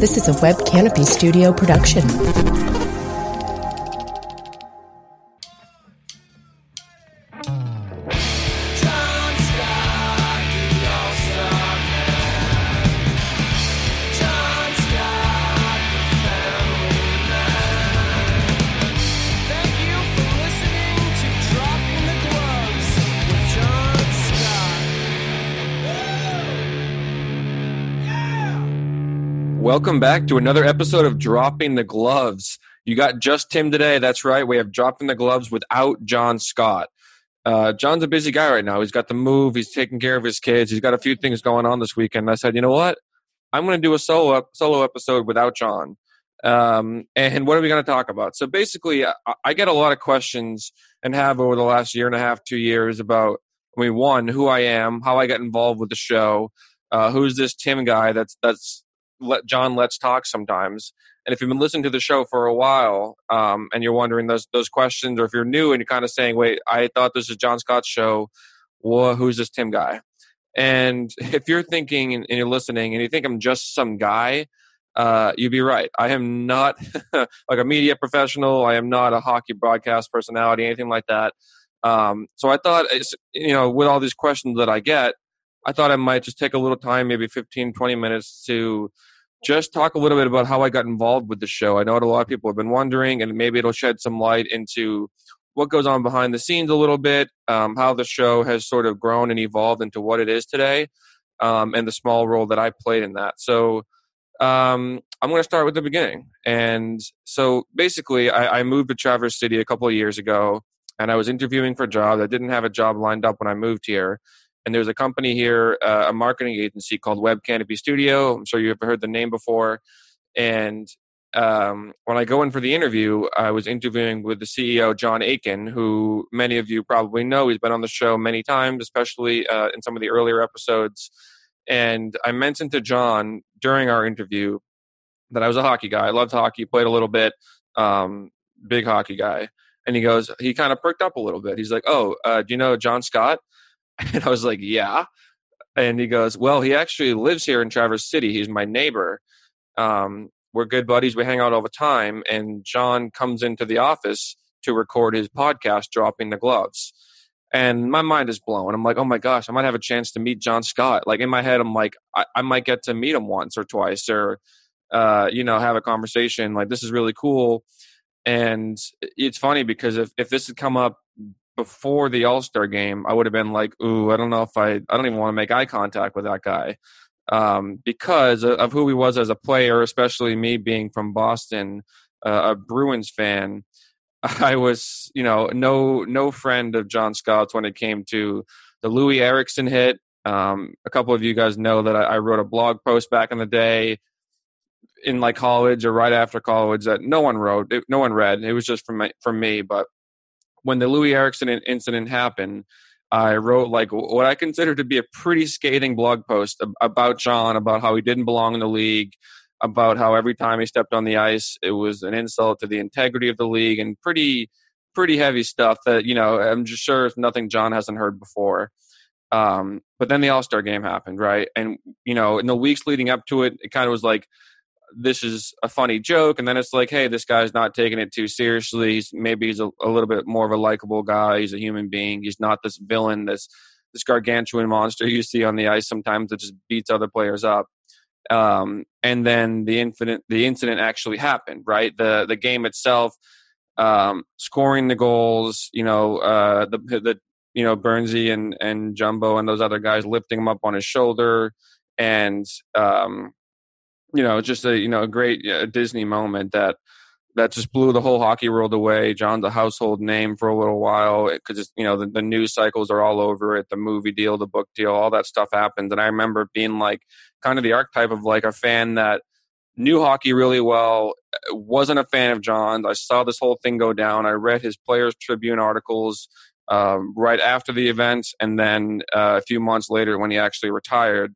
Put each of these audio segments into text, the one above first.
This is a Web Canopy Studio production. Welcome back to another episode of Dropping the Gloves. You got just Tim today. That's right. We have Dropping the Gloves without John Scott. Uh, John's a busy guy right now. He's got the move. He's taking care of his kids. He's got a few things going on this weekend. I said, you know what? I'm going to do a solo solo episode without John. Um, and what are we going to talk about? So basically, I, I get a lot of questions and have over the last year and a half, two years about. I mean, one, who I am, how I got involved with the show, uh, who's this Tim guy that's that's let John Let's Talk sometimes. And if you've been listening to the show for a while um, and you're wondering those those questions, or if you're new and you're kind of saying, "Wait, I thought this is John Scott's show. Well, who's this Tim guy?" And if you're thinking and you're listening and you think I'm just some guy, uh, you'd be right. I am not like a media professional. I am not a hockey broadcast personality, anything like that. Um, so I thought, you know, with all these questions that I get, I thought I might just take a little time, maybe 15, 20 minutes to just talk a little bit about how I got involved with the show. I know a lot of people have been wondering, and maybe it'll shed some light into what goes on behind the scenes a little bit, um, how the show has sort of grown and evolved into what it is today, um, and the small role that I played in that. So um, I'm going to start with the beginning. And so basically, I, I moved to Traverse City a couple of years ago, and I was interviewing for a job. I didn't have a job lined up when I moved here and there's a company here, uh, a marketing agency called Web Canopy Studio. I'm sure you've heard the name before. And um, when I go in for the interview, I was interviewing with the CEO, John Aiken, who many of you probably know. He's been on the show many times, especially uh, in some of the earlier episodes. And I mentioned to John during our interview that I was a hockey guy. I loved hockey, played a little bit, um, big hockey guy. And he goes, he kind of perked up a little bit. He's like, "Oh, uh, do you know John Scott?" And I was like, yeah. And he goes, well, he actually lives here in Traverse City. He's my neighbor. Um, we're good buddies. We hang out all the time. And John comes into the office to record his podcast, Dropping the Gloves. And my mind is blown. I'm like, oh my gosh, I might have a chance to meet John Scott. Like in my head, I'm like, I, I might get to meet him once or twice or, uh, you know, have a conversation. Like, this is really cool. And it's funny because if, if this had come up before the All Star game, I would have been like, "Ooh, I don't know if I, I don't even want to make eye contact with that guy," um, because of who he was as a player, especially me being from Boston, uh, a Bruins fan. I was, you know, no no friend of John Scott's when it came to the Loui Eriksson hit. Um, a couple of you guys know that I, I wrote a blog post back in the day in like college or right after college that no one wrote, no one read. It was just from my, from me, but when the Loui Eriksson incident happened, I wrote like what I consider to be a pretty scathing blog post about John, about how he didn't belong in the league, about how every time he stepped on the ice, it was an insult to the integrity of the league and pretty, pretty heavy stuff that, you know, I'm just sure it's nothing John hasn't heard before. Um, but then the All Star game happened, right? And, you know, in the weeks leading up to it, it kind of was like, this is a funny joke. And then it's like, hey, this guy's not taking it too seriously. He's, maybe he's a, a little bit more of a likable guy. He's a human being. He's not this villain, this, this gargantuan monster you see on the ice sometimes that just beats other players up um, and then the incident the incident actually happened right the the game itself um, scoring the goals you know uh, the the you know Burnsie and and Jumbo and those other guys lifting him up on his shoulder and um, you know just a you know a great uh, Disney moment that that just blew the whole hockey world away. John's a household name for a little while because you know the, the news cycles are all over it. The movie deal, the book deal, all that stuff happened. And I remember being like kind of the archetype of like a fan that knew hockey really well, wasn't a fan of John's. I saw this whole thing go down. I read his Players Tribune articles um, right after the event, and then uh, a few months later when he actually retired.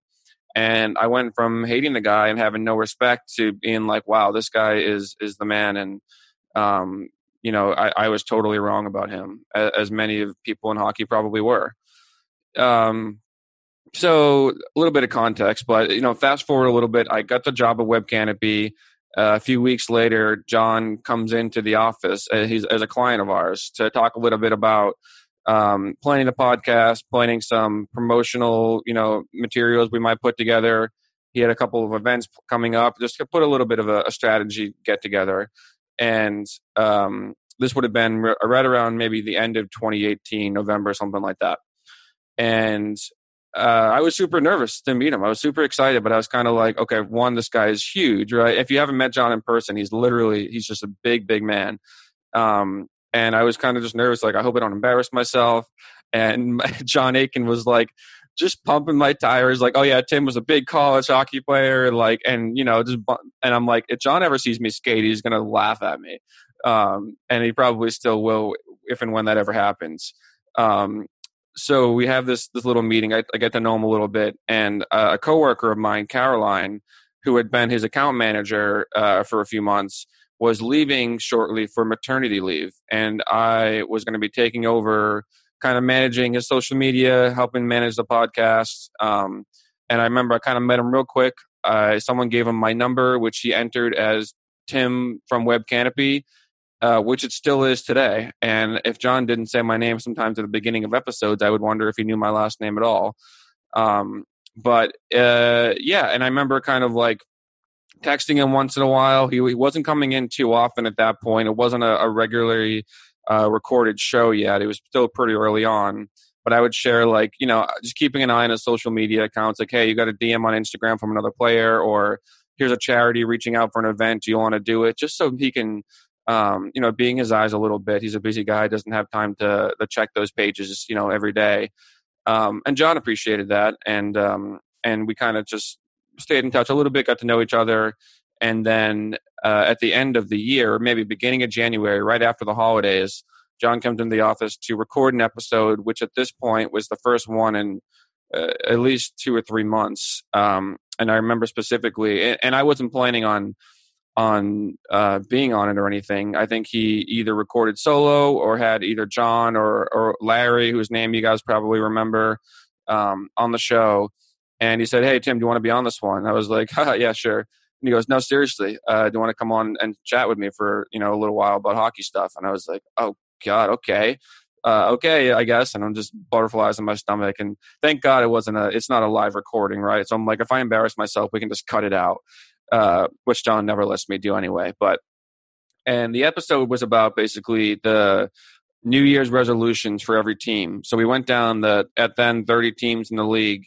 And I went from hating the guy and having no respect to being like, "Wow, this guy is is the man." And um, you know, I, I, was totally wrong about him, as, many of people in hockey probably were. Um, so a little bit of context, but you know, fast forward a little bit. I got the job at Web Canopy. Uh, a few weeks later, John comes into the office. Uh, he's as a client of ours to talk a little bit about um, planning the podcast, planning some promotional, you know, materials we might put together. He had a couple of events coming up, just to put a little bit of a, a strategy get together. And um, this would have been right around maybe the end of 2018, November, something like that. And uh, I was super nervous to meet him. I was super excited, but I was kind of like, okay, one, this guy is huge, right? If you haven't met John in person, he's literally he's just a big, big man. Um, and I was kind of just nervous, like I hope I don't embarrass myself. And John Aiken was like, just pumping my tires, like, oh yeah, Tim was a big college hockey player, like, and you know, just, and I'm like, if John ever sees me skate, he's gonna laugh at me, um, and he probably still will if and when that ever happens. Um, so we have this this little meeting. I, I get to know him a little bit, and uh, a coworker of mine, Caroline, who had been his account manager uh, for a few months, was leaving shortly for maternity leave, and I was going to be taking over, kind of managing his social media, helping manage the podcast. Um, and I remember I kind of met him real quick. Uh, someone gave him my number, which he entered as Tim from Web Canopy uh, which it still is today. And if John didn't say my name sometimes at the beginning of episodes, I would wonder if he knew my last name at all. Um, but uh, yeah, and I remember kind of like texting him once in a while. He, he wasn't coming in too often at that point. It wasn't a, a regularly uh, recorded show yet. It was still pretty early on. But I would share like you know just keeping an eye on his social media accounts. Like, hey, you got a DM on Instagram from another player, or here's a charity reaching out for an event. Do you want to do it? Just so he can um, you know, being his eyes a little bit. He's a busy guy, doesn't have time to, to check those pages, you know, every day. Um, and John appreciated that, and um, and we kind of just stayed in touch a little bit, got to know each other, and then uh, at the end of the year, maybe beginning of January, right after the holidays, John comes into the office to record an episode, which at this point was the first one in uh, at least two or three months. Um, and I remember specifically, and, I wasn't planning on on uh, being on it or anything. I think he either recorded solo or had either John or, or Larry, whose name you guys probably remember, um, on the show. And he said, Hey, Tim, do you want to be on this one? I was like, Yeah, sure. And he goes, No, seriously, uh, do you want to come on and chat with me for you know a little while about hockey stuff? And I was like, Oh God, okay. Uh, okay, I guess, and I'm just butterflies in my stomach. And thank God it wasn't a, it's not a live recording, right? So I'm like, if I embarrass myself, we can just cut it out uh, which John never lets me do anyway. But and the episode was about basically the New Year's resolutions for every team. So we went down the at then 30 teams in the league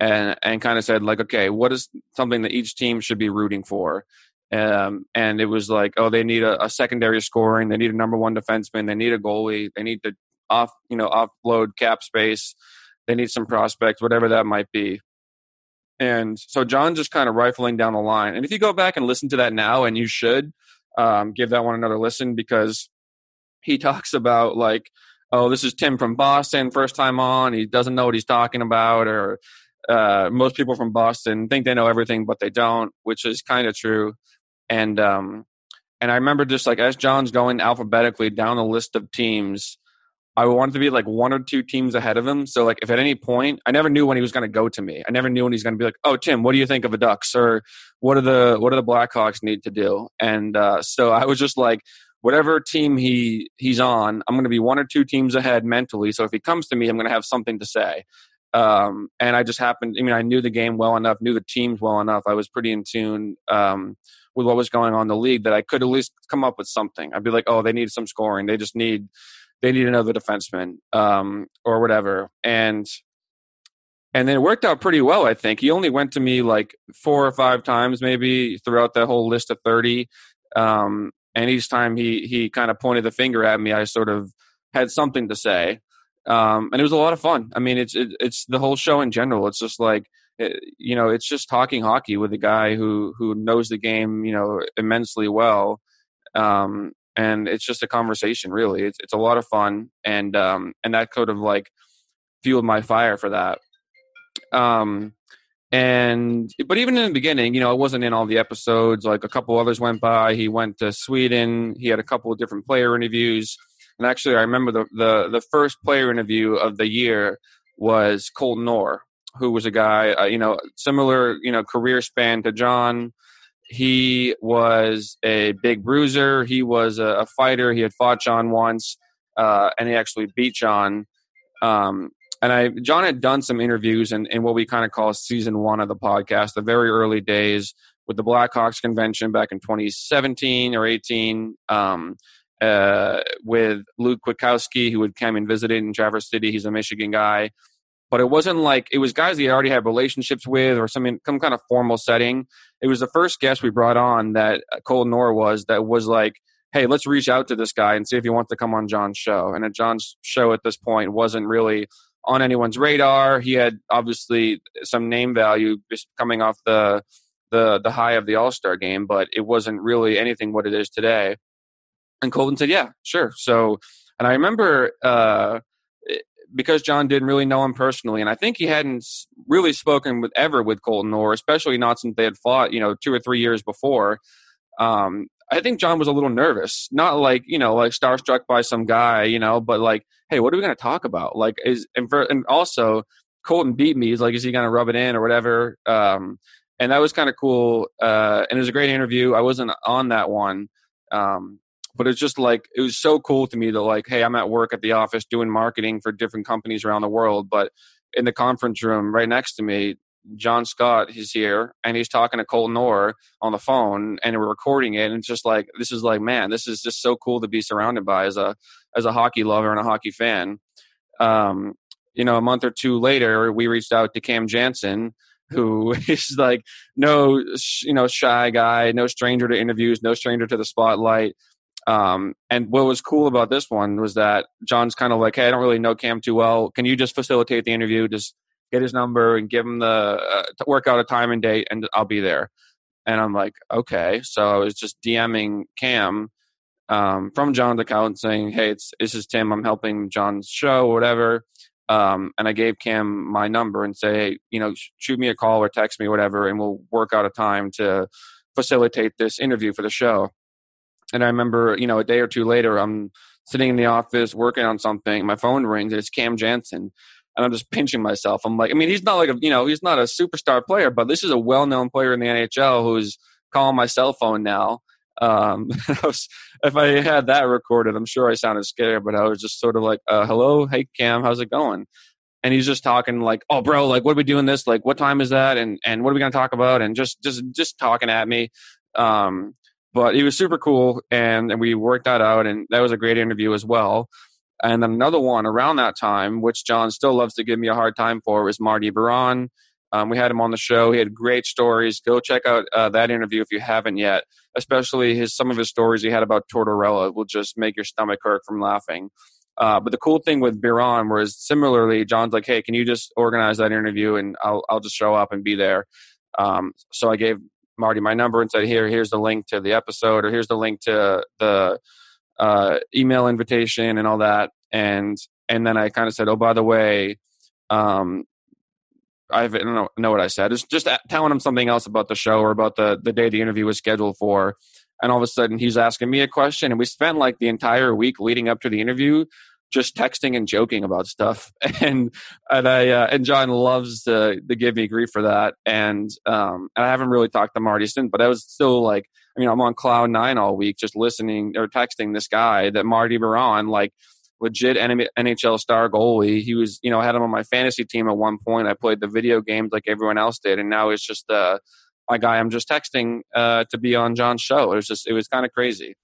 and and kind of said like, okay, what is something that each team should be rooting for? Um, and it was like, oh, they need a, a, secondary scoring, they need a number one defenseman, they need a goalie, they need to off you know offload cap space, they need some prospects, whatever that might be. And so John just kind of rifling down the line. And if you go back and listen to that now, and you should um, give that one another listen because he talks about like, oh, this is Tim from Boston, first time on. He doesn't know what he's talking about, or uh, most people from Boston think they know everything, but they don't, which is kind of true. And um, and I remember just like as John's going alphabetically down the list of teams, I wanted to be like one or two teams ahead of him. So like if at any point I never knew when he was going to go to me. I never knew when he's going to be like, "Oh, Tim, what do you think of the Ducks?" or "What are the what do the Blackhawks need to do?" And uh, so I was just like, whatever team he he's on, I'm going to be one or two teams ahead mentally. So if he comes to me, I'm going to have something to say. Um, and I just happened. I mean, I knew the game well enough, knew the teams well enough. I was pretty in tune um, with what was going on in the league that I could at least come up with something. I'd be like, "Oh, they need some scoring. They just need." they need another defenseman um, or whatever. And and then it worked out pretty well. I think he only went to me like four or five times, maybe throughout that whole list of thirty. Um, and each time he he kind of pointed the finger at me, I sort of had something to say, um, and it was a lot of fun. I mean, it's it, it's the whole show in general. It's just like eh, you know, it's just talking hockey with a guy who who knows the game, you know, immensely well. Um, and it's just a conversation really. It's, it's a lot of fun. And um and that kind of like fueled my fire for that. Um and but even in the beginning you know it wasn't in all the episodes. Like a couple others went by. He went to sweden. He had a couple of different player interviews and actually i remember the the, the first player interview of the year was colton orr who was a guy uh, you know similar you know career span to john he was a big bruiser. He was a, a fighter. He had fought John once, uh, and he actually beat John. Um, and I, John had done some interviews in, in what we kind of call season one of the podcast, the very early days with the Blackhawks convention back in 2017 or 18. Um, uh, with Luke Kwiatkowski, who would come and visit in Traverse City. He's a Michigan guy but it wasn't like it was guys he already had relationships with or some some kind of formal setting. It was the first guest we brought on that Colton Orr was that was like, hey, let's reach out to this guy and see if he wants to come on John's show. And John's show at this point wasn't really on anyone's radar. He had obviously some name value just coming off the the the high of the All Star game, but it wasn't really anything what it is today. And Colton said, "Yeah, sure." So, and I remember uh, because John didn't really know him personally, and I think he hadn't really spoken with ever with Colton or especially not since they had fought, you know, two or three years before. Um, I think John was a little nervous, not like you know, like starstruck by some guy, you know, but like, hey, what are we going to talk about? Like, is and for and also Colton beat me. He's like, is he going to rub it in or whatever? Um, and that was kind of cool. Uh, and it was a great interview. I wasn't on that one. Um, but it's just like it was so cool to me that like hey i'm at work at the office doing marketing for different companies around the world but in the conference room right next to me john scott is here and he's talking to colton orr on the phone and we're recording it and it's just like this is like man this is just so cool to be surrounded by as a as a hockey lover and a hockey fan. Um you know a month or two later we reached out to cam Janssen, who is like no you know shy guy no stranger to interviews no stranger to the spotlight um, and what was cool about this one was that John's kind of like, hey, I don't really know Cam too well. Can you just facilitate the interview? Just get his number and give him the uh, work out a time and date, and I'll be there. And I'm like, okay. So I was just DMing Cam um, from John's account saying, hey, it's this is Tim. I'm helping John's show or whatever. Um, and I gave Cam my number and say, hey, you know, shoot me a call or text me, whatever, and we'll work out a time to facilitate this interview for the show. And I remember, you know, a day or two later, I'm sitting in the office working on something. My phone rings and it's Cam Janssen. And I'm just pinching myself. I'm like, I mean, he's not like a, you know, he's not a superstar player, but this is a well known player in the NHL who's calling my cell phone now. Um, if I had that recorded, I'm sure I sounded scared, but I was just sort of like, uh, hello, hey, Cam, how's it going? And he's just talking like, oh, bro, like, what are we doing this? Like, what time is that? And, and what are we going to talk about? And just, just, just talking at me. Um, but he was super cool, and, and we worked that out, and that was a great interview as well. And then another one around that time, which John still loves to give me a hard time for, was Marty Biron. Um, we had him on the show. He had great stories. Go check out uh, that interview if you haven't yet. Especially his some of his stories he had about Tortorella will just make your stomach hurt from laughing. Uh, but the cool thing with Biron was similarly, John's like, "Hey, can you just organize that interview and I'll I'll just show up and be there." Um, so I gave Marty my number and said, "Here, here's the link to the episode, or here's the link to the uh, email invitation and all that." And and then I kind of said, "Oh, by the way, um, I've, I don't know, know what I said. It's just telling him something else about the show or about the the day the interview was scheduled for, and all of a sudden he's asking me a question, and we spent like the entire week leading up to the interview just texting and joking about stuff. And and I uh, and John loves to, to give me grief for that. And um and I haven't really talked to Marty since but I was still like I mean I'm on cloud nine all week just listening or texting this guy that Marty Biron like legit NHL star goalie. He was you know I had him on my fantasy team at one point. I played the video games like everyone else did. And now it's just uh my guy I'm just texting uh to be on John's show. It was just it was kind of crazy.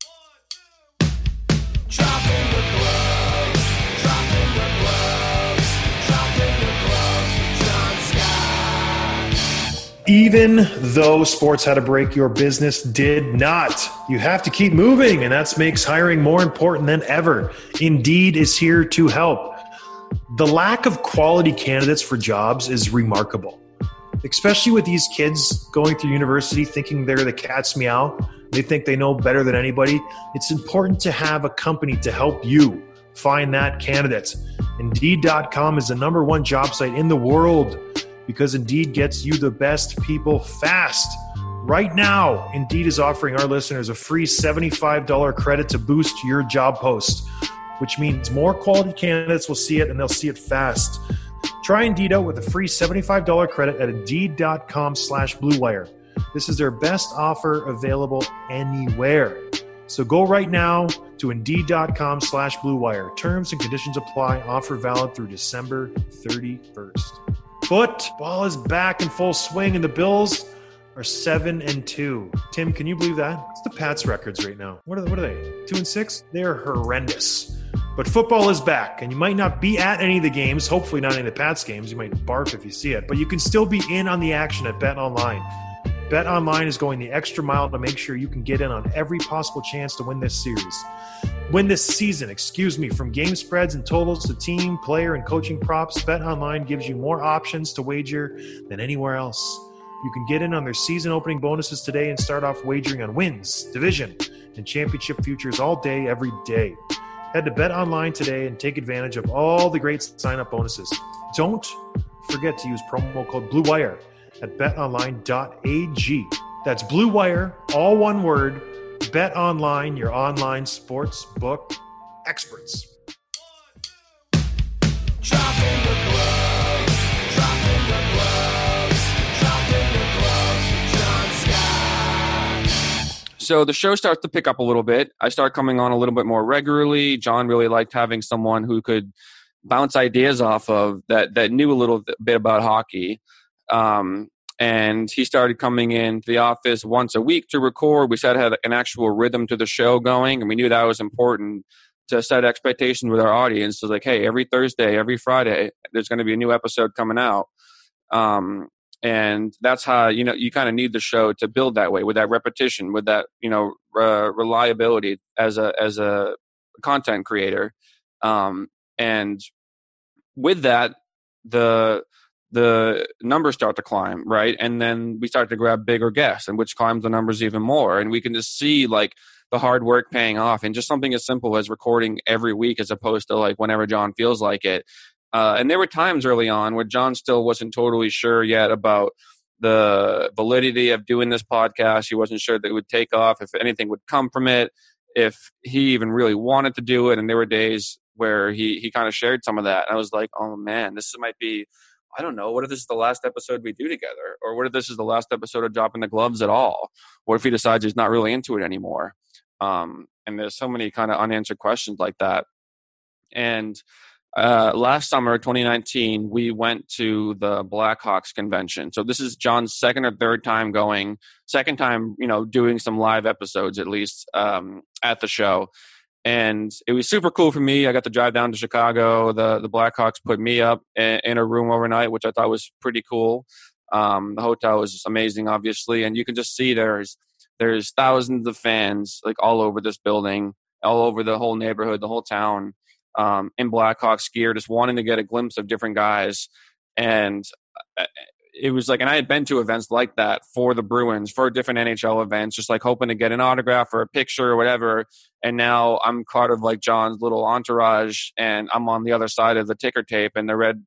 Even though sports had a break, your business did not. You have to keep moving, and that makes hiring more important than ever. Indeed is here to help. The lack of quality candidates for jobs is remarkable, especially with these kids going through university thinking they're the cat's meow. They think they know better than anybody. It's important to have a company to help you find that candidate. Indeed.com is the number one job site in the world because Indeed gets you the best people fast. Right now, Indeed is offering our listeners a free $75 credit to boost your job post, which means more quality candidates will see it and they'll see it fast. Try Indeed out with a free $75 credit at Indeed.com slash BlueWire. This is their best offer available anywhere. So go right now to Indeed.com slash BlueWire. Terms and conditions apply. Offer valid through December 31st. Football is back in full swing, and the Bills are seven and two. Tim, can you believe that? What's the Pats records right now? What are, what are they? Two and six? They're horrendous. But football is back, and you might not be at any of the games. Hopefully, not any of the Pats games. You might barf if you see it, but you can still be in on the action at Bet Online. Bet Online is going the extra mile to make sure you can get in on every possible chance to win this series. Win this season, excuse me, from game spreads and totals to team, player, and coaching props, Bet Online gives you more options to wager than anywhere else. You can get in on their season opening bonuses today and start off wagering on wins, division, and championship futures all day, every day. Head to Bet Online today and take advantage of all the great sign up bonuses. Don't forget to use promo code BLUEWIRE at betonline.ag. That's Blue Wire, all one word Bet Online, your online sports book experts. So the show starts to pick up a little bit. I start coming on a little bit more regularly. John really liked having someone who could bounce ideas off of that that knew a little bit about hockey. Um, and he started coming into the office once a week to record. We said had an actual rhythm to the show going, and we knew that was important to set expectations with our audience. So like, hey, every Thursday, every Friday, there's going to be a new episode coming out. Um, and that's how you know you kind of need the show to build that way with that repetition, with that you know reliability as a as a content creator, um, and with that the the numbers start to climb, right? And then we start to grab bigger guests, and which climbs the numbers even more. And we can just see like the hard work paying off, and just something as simple as recording every week, as opposed to like whenever John feels like it. Uh, and there were times early on where John still wasn't totally sure yet about the validity of doing this podcast. He wasn't sure that it would take off, if anything would come from it, if he even really wanted to do it. And there were days where he he kind of shared some of that. And I was like, oh man, this might be I don't know. What if this is the last episode we do together? Or what if this is the last episode of dropping the gloves at all? What if he decides he's not really into it anymore? Um, and there's so many kind of unanswered questions like that. And uh, last summer, 2019, we went to the Blackhawks convention. So this is John's second or third time going, second time, you know, doing some live episodes at least um, at the show and it was super cool for me. I got to drive down to Chicago. The the Blackhawks put me up in, in a room overnight, which I thought was pretty cool. Um, the hotel was just amazing, obviously, and you can just see there's there's thousands of fans like all over this building, all over the whole neighborhood, the whole town, um, in Blackhawks gear, just wanting to get a glimpse of different guys. And uh, it was like, and I had been to events like that for the Bruins, for different NHL events, just like hoping to get an autograph or a picture or whatever. And now I'm part of like John's little entourage, and I'm on the other side of the ticker tape and the red,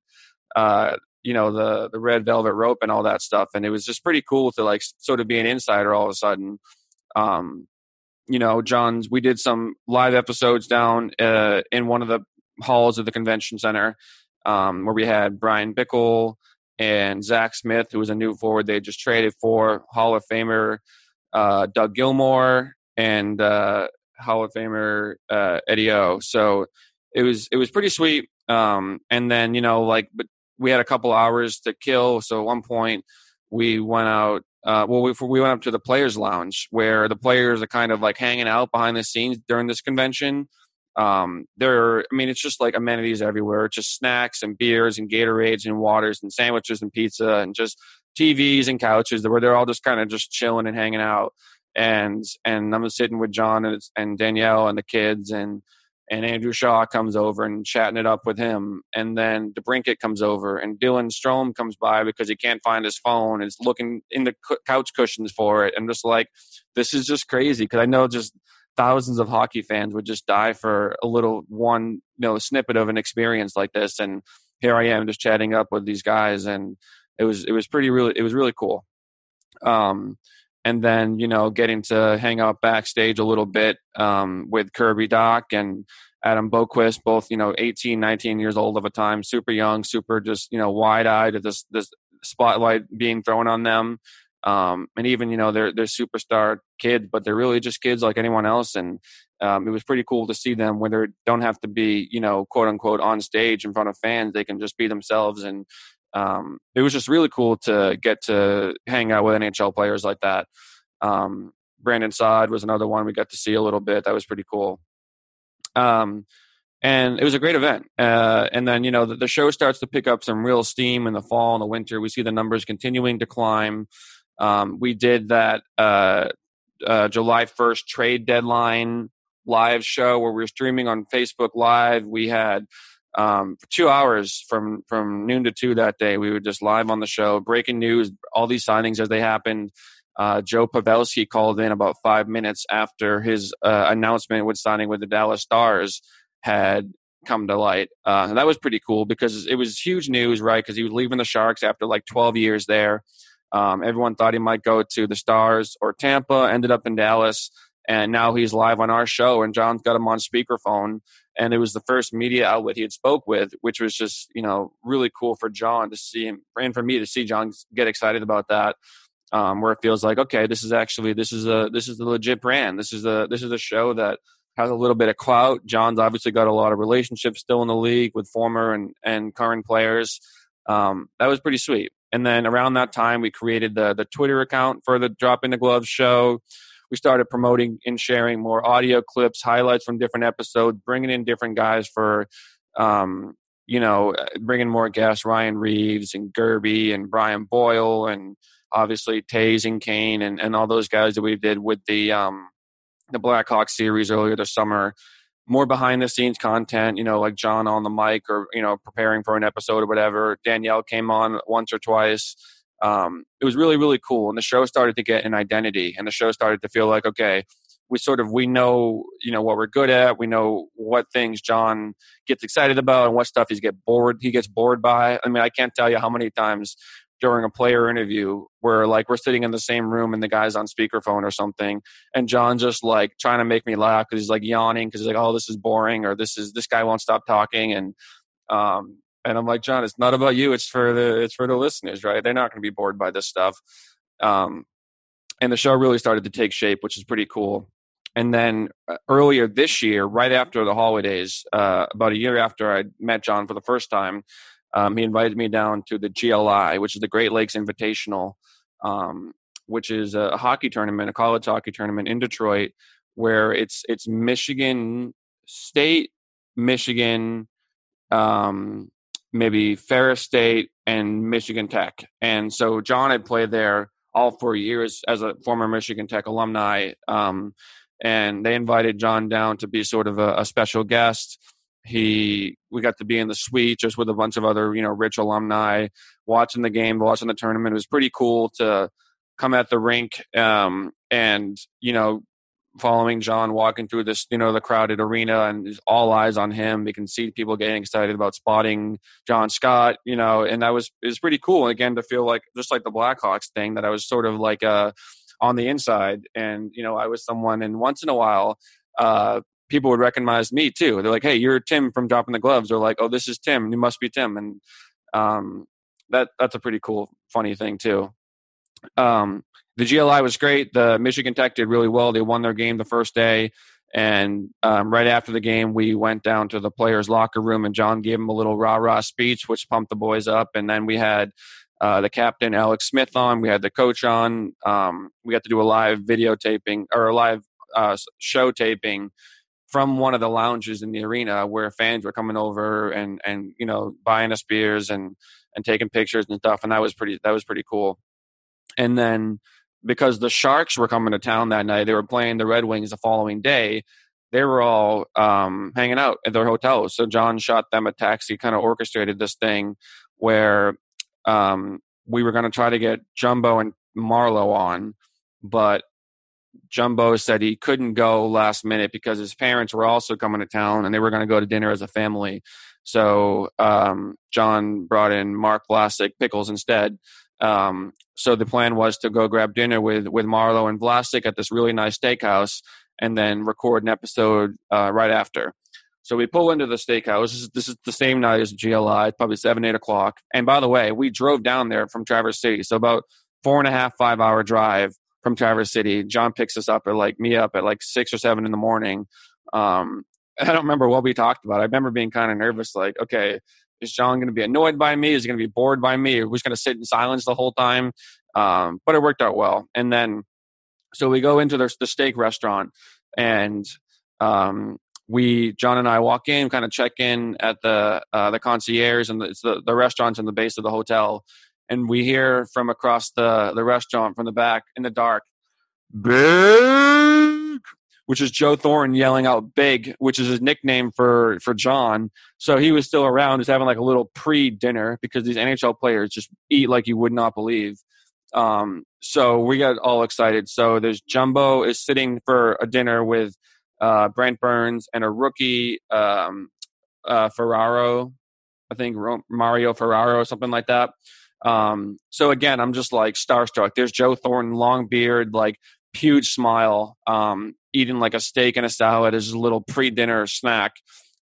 uh, you know the the red velvet rope and all that stuff, and it was just pretty cool to like sort of be an insider all of a sudden. Um, you know, John's. We did some live episodes down uh, in one of the halls of the convention center um, where we had Bryan Bickell and Zack Smith, who was a new forward they just traded for Hall of Famer uh, Doug Gilmour, and uh, Hall of Famer uh, Eddie O. So it was it was pretty sweet. Um, and then you know like but we had a couple hours to kill. So at one point we went out. Uh, well, we, we went up to the players' lounge where the players are kind of like hanging out behind the scenes during this convention. Um, there, I mean, it's just like amenities everywhere. It's just snacks and beers and Gatorades and waters and sandwiches and pizza and just TVs and couches where they're all just kind of just chilling and hanging out. And and I'm sitting with John and, and Danielle and the kids and and Andrew Shaw comes over and chatting it up with him. And then DeBrincat comes over and Dylan Strome comes by because he can't find his phone and looking in the couch cushions for it. And just like, this is just crazy because I know just thousands of hockey fans would just die for a little one, you know, snippet of an experience like this. And here I am just chatting up with these guys. And it was, it was pretty really, it was really cool. Um, and then you know getting to hang out backstage a little bit um, with Kirby Dach and Adam Boqvist both you know 18, 19 years old of a time, super young, super just you know wide eyed at this this spotlight being thrown on them, um, and even you know they're they're superstar kids, but they're really just kids like anyone else, and um, it was pretty cool to see them when they don't have to be you know quote unquote on stage in front of fans, they can just be themselves and um, it was just really cool to get to hang out with NHL players like that. Um, Brandon Saad was another one we got to see a little bit. That was pretty cool. Um, and it was a great event. Uh, and then, you know, the, the, show starts to pick up some real steam in the fall and the winter. We see the numbers continuing to climb. Um, we did that uh, uh, July 1st trade deadline live show where we were streaming on Facebook Live. We had um, for two hours from from noon to two that day. We were just live on the show, breaking news, all these signings as they happened. Uh, Joe Pavelski called in about five minutes after his uh, announcement with signing with the Dallas Stars had come to light. Uh, and that was pretty cool because it was huge news, right? Because he was leaving the Sharks after like 12 years there. Um, everyone thought he might go to the Stars or Tampa, ended up in Dallas and now he's live on our show and john's got him on speakerphone and it was the first media outlet he had spoke with which was just you know really cool for john to see him and for me to see john get excited about that um, where it feels like okay this is actually this is a this is a legit brand. This is a this is a show that has a little bit of clout. John's obviously got a lot of relationships still in the league with former and and current players. Um, that was pretty sweet and then around that time we created the the twitter account for the drop in the gloves show we started promoting and sharing more audio clips, highlights from different episodes, bringing in different guys for, um, you know, bringing more guests, Ryan Reaves and Gerby and Brian Boyle and obviously Toews and Kane and, and all those guys that we did with the um, the Blackhawk series earlier this summer. More behind the scenes content, you know, like John on the mic or you know preparing for an episode or whatever. Danielle came on once or twice. Um, it was really really cool. And the show started to get an identity and the show started to feel like okay we sort of we know you know what we're good at. We know what things john gets excited about and what stuff he's get bored he gets bored by. I mean i can't tell you how many times during a player interview where like we're sitting in the same room and the guy's on speakerphone or something and john just like trying to make me laugh because he's like yawning because he's like oh this is boring or this is this guy won't stop talking and um, and I'm like, John, it's not about you. It's for the it's for the listeners, right? They're not going to be bored by this stuff. Um, and the show really started to take shape, which is pretty cool. And then uh, earlier this year, right after the holidays, uh, about a year after I met John for the first time, um, he invited me down to the GLI, which is the Great Lakes Invitational, um, which is a hockey tournament, a college hockey tournament in Detroit, where it's it's Michigan State, Michigan, um, maybe Ferris State and Michigan Tech. And so John had played there all four years as a former Michigan Tech alumni. Um, and they invited John down to be sort of a, a, special guest. He, we got to be in the suite just with a bunch of other, you know, rich alumni watching the game, watching the tournament. It was pretty cool to come at the rink um, and, you know, following John walking through this, you know, the crowded arena and all eyes on him. we can see people getting excited about spotting John Scott, you know, and that was it was pretty cool. again, to feel like just like the Blackhawks thing that I was sort of like uh on the inside, and you know, I was someone, and once in a while, uh, people would recognize me too. They're like, "Hey, you're Tim from Dropping the Gloves," or like, "Oh, this is Tim. You must be Tim," and um, that that's a pretty cool, funny thing too. Um, the GLI was great. The Michigan Tech did really well. They won their game the first day. And um, right after the game, we went down to the players' locker room, and John gave them a little rah rah speech, which pumped the boys up. And then we had uh, the captain, Alex Smith, on. We had the coach on. Um, we got to do a live videotaping or a live uh, show taping from one of the lounges in the arena where fans were coming over and and you know buying us beers and and taking pictures and stuff. And that was pretty that was pretty cool. And then because the Sharks were coming to town that night. They were playing the Red Wings the following day. They were all um, hanging out at their hotels. So John shot them a taxi, kind of orchestrated this thing where um, we were going to try to get Jumbo and Marleau on, but Jumbo said he couldn't go last minute because his parents were also coming to town and they were going to go to dinner as a family. So um, John brought in Mark Vlasic Pickles instead. Um, so the plan was to go grab dinner with with Marleau and Vlasic at this really nice steakhouse, and then record an episode uh, right after. So we pull into the steakhouse. This is, this is the same night as GLI, probably seven eight o'clock. And by the way, we drove down there from Traverse City, so about four and a half five hour drive from Traverse City. John picks us up at like me up at like six or seven in the morning. Um, I don't remember what we talked about. I remember being kind of nervous, like, okay, is John going to be annoyed by me? Is he going to be bored by me? Or we just going to sit in silence the whole time? Um, but it worked out well. And then, so we go into the, the steak restaurant, and um, we John and I walk in, kind of check in at the uh, the concierge and the, it's the the restaurant's in the base of the hotel, and we hear from across the the restaurant from the back in the dark, big which is Joe Thornton yelling out "big," which is his nickname for for John. So he was still around, just having like a little pre-dinner because these NHL players just eat like you would not believe. Um, so we got all excited. So there's Jumbo is sitting for a dinner with uh, Brent Burns and a rookie um, uh, Ferraro, I think Mario Ferraro, or something like that. Um, so again, I'm just like starstruck. There's Joe Thornton, long beard, like huge smile, um, eating like a steak and a salad as a little pre-dinner snack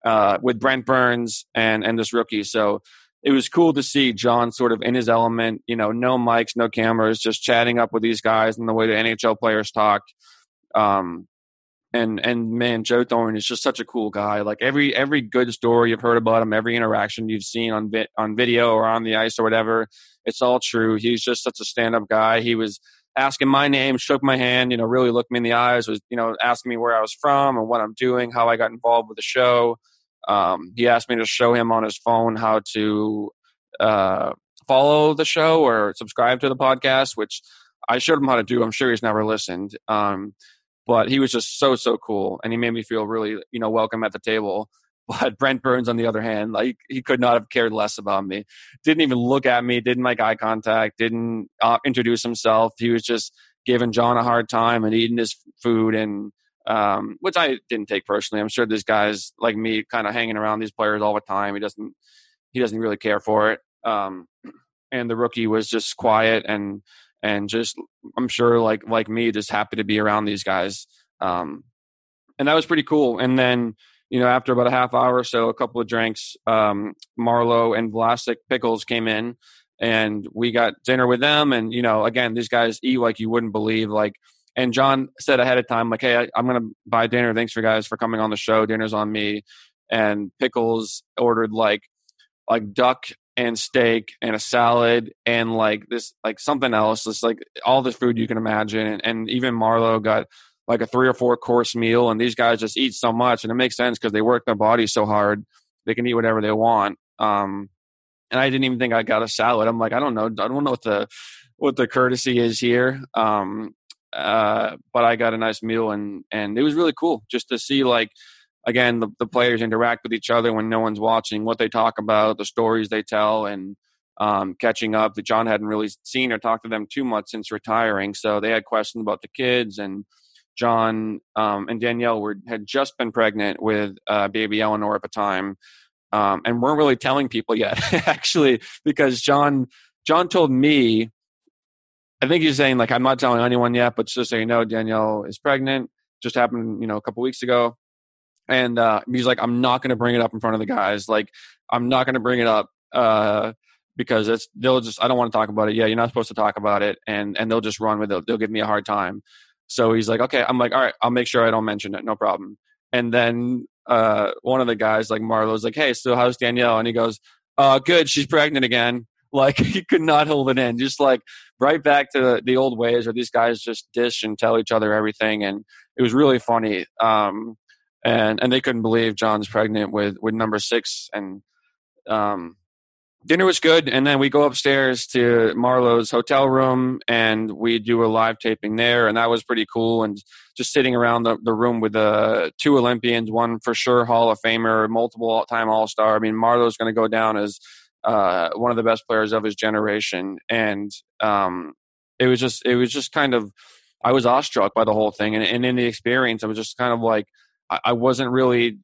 uh, with Brent Burns and and this rookie. So it was cool to see John sort of in his element. You know, no mics, no cameras, just chatting up with these guys and the way the NHL players talk. Um, and and man, Joe Thornton is just such a cool guy. Like every every good story you've heard about him, every interaction you've seen on vi- on video or on the ice or whatever, it's all true. He's just such a stand up guy. He was asking my name, shook my hand, you know, really looked me in the eyes, was, you know, asking me where I was from and what I'm doing, how I got involved with the show. Um, he asked me to show him on his phone how to uh, follow the show or subscribe to the podcast, which I showed him how to do. I'm sure he's never listened. Um, but he was just so, so cool. And he made me feel really, you know, welcome at the table. But Brent Burns, on the other hand, like he could not have cared less about me. Didn't even look at me. Didn't make eye contact. Didn't uh, introduce himself. He was just giving John a hard time and eating his food, and um, which I didn't take personally. I'm sure this guy's like me, kind of hanging around these players all the time. He doesn't he doesn't really care for it. Um, and the rookie was just quiet and and just I'm sure like like me, just happy to be around these guys. Um, and that was pretty cool. And then you know, after about a half hour or so, a couple of drinks, um, Marleau and Vlasic Pickles came in and we got dinner with them. And, you know, again, these guys eat like you wouldn't believe. Like, and John said ahead of time, like, hey, I, I'm to buy dinner. Thanks for guys for coming on the show. Dinner's on me. And Pickles ordered like, like duck and steak and a salad and like this, like something else. Just like all the food you can imagine. And, and even Marleau got like a three or four course meal, and these guys just eat so much, and it makes sense because they work their bodies so hard. They can eat whatever they want. Um, and I didn't even think I got a salad. I'm like, I don't know, I don't know what the what the courtesy is here. Um, uh, but I got a nice meal, and and it was really cool just to see like again the, the players interact with each other when no one's watching, what they talk about, the stories they tell, and um, catching up. That John hadn't really seen or talked to them too much since retiring, so they had questions about the kids and John um, and Danielle were had just been pregnant with uh, baby Eleanor at the time, um, and weren't really telling people yet, actually, because John John told me. I think he's saying like I'm not telling anyone yet, but just so you know, Danielle is pregnant. Just happened, you know, a couple weeks ago, and uh, he's like, I'm not going to bring it up in front of the guys. Like, I'm not going to bring it up uh, because it's they'll just I don't want to talk about it. Yeah, you're not supposed to talk about it, and and they'll just run with it. They'll give me a hard time. So he's like, okay, I'm like, all right, I'll make sure I don't mention it, no problem. And then uh, one of the guys, like Marleau's, like, hey, so how's Danielle? And he goes, uh, good, she's pregnant again. Like he could not hold it in, just like right back to the, old ways where these guys just dish and tell each other everything, and it was really funny. Um, and and they couldn't believe John's pregnant with with number six, and um, dinner was good and then we go upstairs to Marleau's hotel room and we do a live taping there and that was pretty cool and just sitting around the, the room with the two olympians one for sure hall of famer multiple all time all-star. I mean Marleau's going to go down as uh, one of the best players of his generation and um, it was just it was just kind of i was awestruck by the whole thing and, and in the experience i was just kind of like I, I wasn't really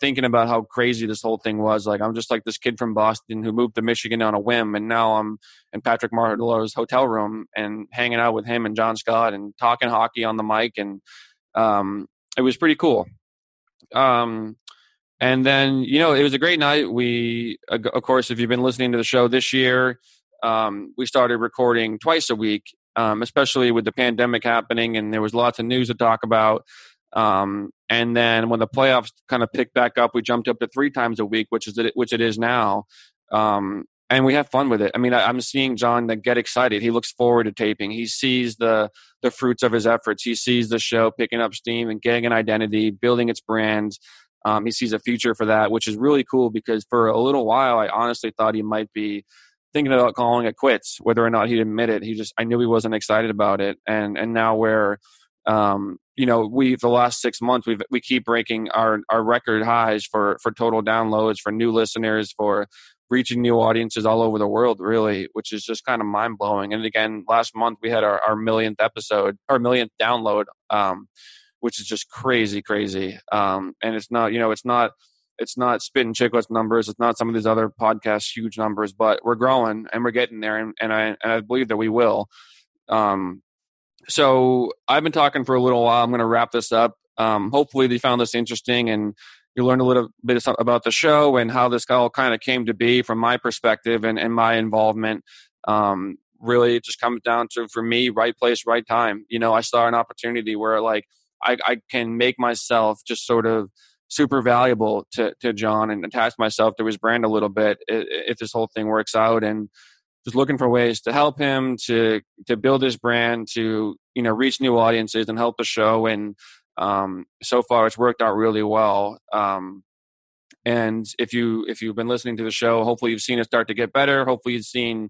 thinking about how crazy this whole thing was. Like I'm just like this kid from Boston who moved to Michigan on a whim, and now I'm in Patrick Marleau's hotel room and hanging out with him and John Scott and talking hockey on the mic, and um, it was pretty cool. Um, and then you know it was a great night. We, of course, if you've been listening to the show this year, um, we started recording twice a week. Um, especially with the pandemic happening, and there was lots of news to talk about. Um, and then when the playoffs kind of picked back up, we jumped up to three times a week, which is it, which it is now. Um, and we have fun with it. I mean, I, am seeing John get excited. He looks forward to taping. He sees the the fruits of his efforts. He sees the show picking up steam and getting an identity, building its brand. Um, he sees a future for that, which is really cool because for a little while, I honestly thought he might be thinking about calling it quits, whether or not he'd admit it. He just, I knew he wasn't excited about it, and and now where um, you know, we the last six months we we keep breaking our our record highs for for total downloads, for new listeners, for reaching new audiences all over the world, really, which is just kind of mind blowing. And again, last month we had our, our millionth episode, our millionth download, um, which is just crazy, crazy. Um, and it's not, you know, it's not, it's not Spittin' Chiclets numbers. It's not some of these other podcasts huge numbers, but we're growing and we're getting there, and, and I and I believe that we will. Um, so I've been talking for a little while. I'm going to wrap this up. Um, hopefully, you found this interesting and you learned a little bit about the show and how this all kind of came to be from my perspective and, and my involvement. Um, really, it just comes down to for me, right place, right time. You know, I saw an opportunity where like I, I can make myself just sort of super valuable to, to John and attach myself to his brand a little bit if this whole thing works out. And just looking for ways to help him to to build his brand to you know reach new audiences and help the show. And um, so far it's worked out really well. Um, and if you if you've been listening to the show hopefully you've seen it start to get better. Hopefully you've seen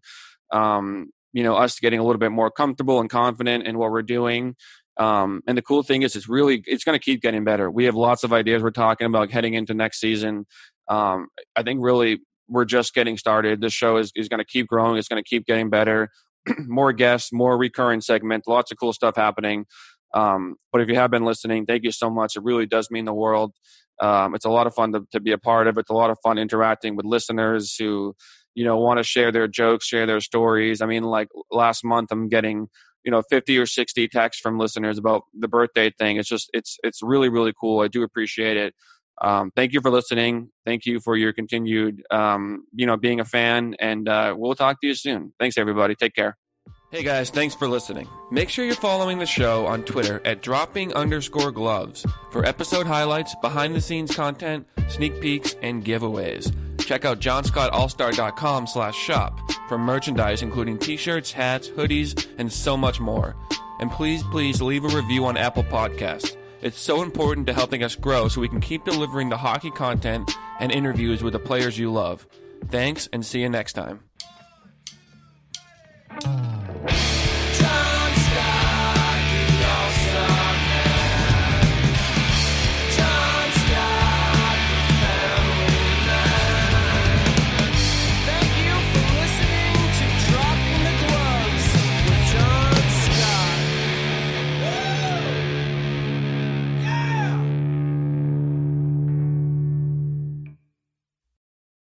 um, you know us getting a little bit more comfortable and confident in what we're doing. Um, and the cool thing is it's really it's going to keep getting better. We have lots of ideas we're talking about heading into next season. Um, i think really we're just getting started. This show is, is going to keep growing. It's going to keep getting better. more guests, more recurring segments, lots of cool stuff happening. Um, but if you have been listening, thank you so much. It really does mean the world. Um, it's a lot of fun to, to be a part of. It's a lot of fun interacting with listeners who, you know, want to share their jokes, share their stories. I mean, like last month, I'm getting, you know, 50 or 60 texts from listeners about the birthday thing. It's just, it's, it's really, really cool. I do appreciate it. Um, thank you for listening. Thank you for your continued, um, you know, being a fan, and uh, we'll talk to you soon. Thanks, everybody. Take care. Hey guys, thanks for listening. Make sure you're following the show on Twitter at dropping underscore gloves for episode highlights, behind the scenes content, sneak peeks, and giveaways. Check out johnscottallstar.com slash shop for merchandise including t-shirts, hats, hoodies, and so much more. And please, please leave a review on Apple Podcasts. It's so important to helping us grow so we can keep delivering the hockey content and interviews with the players you love. Thanks and see you next time.